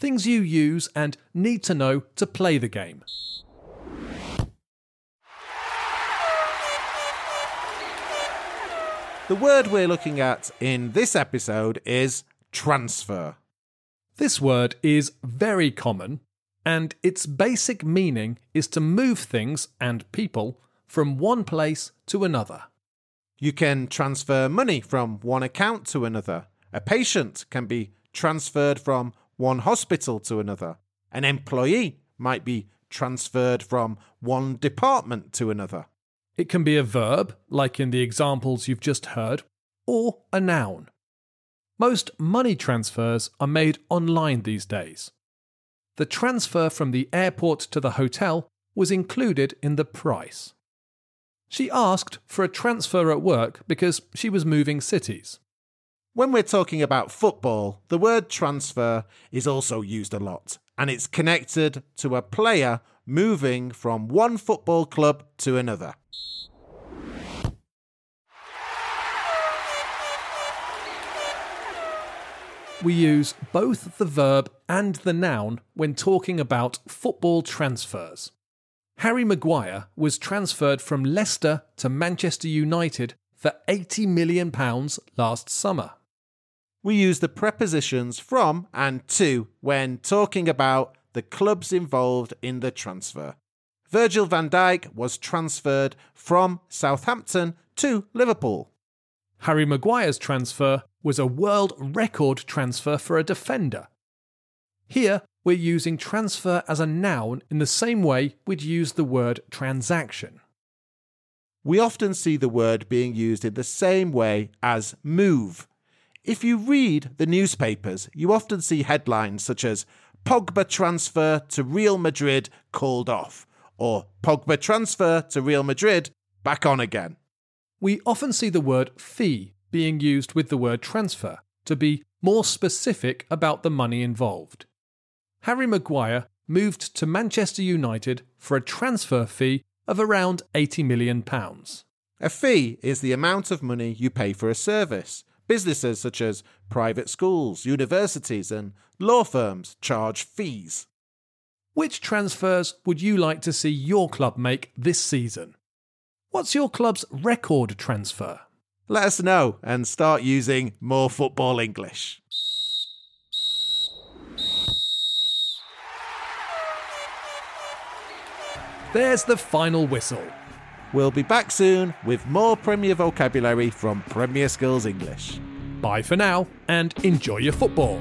things you use and need to know to play the game. The word we're looking at in this episode is transfer. This word is very common, and its basic meaning is to move things and people from one place to another. You can transfer money from one account to another. A patient can be transferred from one hospital to another. An employee might be transferred from one department to another. It can be a verb, like in the examples you've just heard, or a noun. Most money transfers are made online these days. The transfer from the airport to the hotel was included in the price. She asked for a transfer at work because she was moving cities. When we're talking about football, the word transfer is also used a lot, and it's connected to a player moving from one football club to another. We use both the verb and the noun when talking about football transfers. Harry Maguire was transferred from Leicester to Manchester United for £80 million last summer. We use the prepositions from and to when talking about the clubs involved in the transfer. Virgil van Dijk was transferred from Southampton to Liverpool. Harry Maguire's transfer was a world record transfer for a defender. Here, we're using transfer as a noun in the same way we'd use the word transaction. We often see the word being used in the same way as move. If you read the newspapers, you often see headlines such as Pogba transfer to Real Madrid called off, or Pogba transfer to Real Madrid back on again. We often see the word fee being used with the word transfer to be more specific about the money involved. Harry Maguire moved to Manchester United for a transfer fee of around £80 million. A fee is the amount of money you pay for a service. Businesses such as private schools, universities, and law firms charge fees. Which transfers would you like to see your club make this season? What's your club's record transfer? Let us know and start using more football English. There's the final whistle. We'll be back soon with more Premier vocabulary from Premier Skills English. Bye for now and enjoy your football.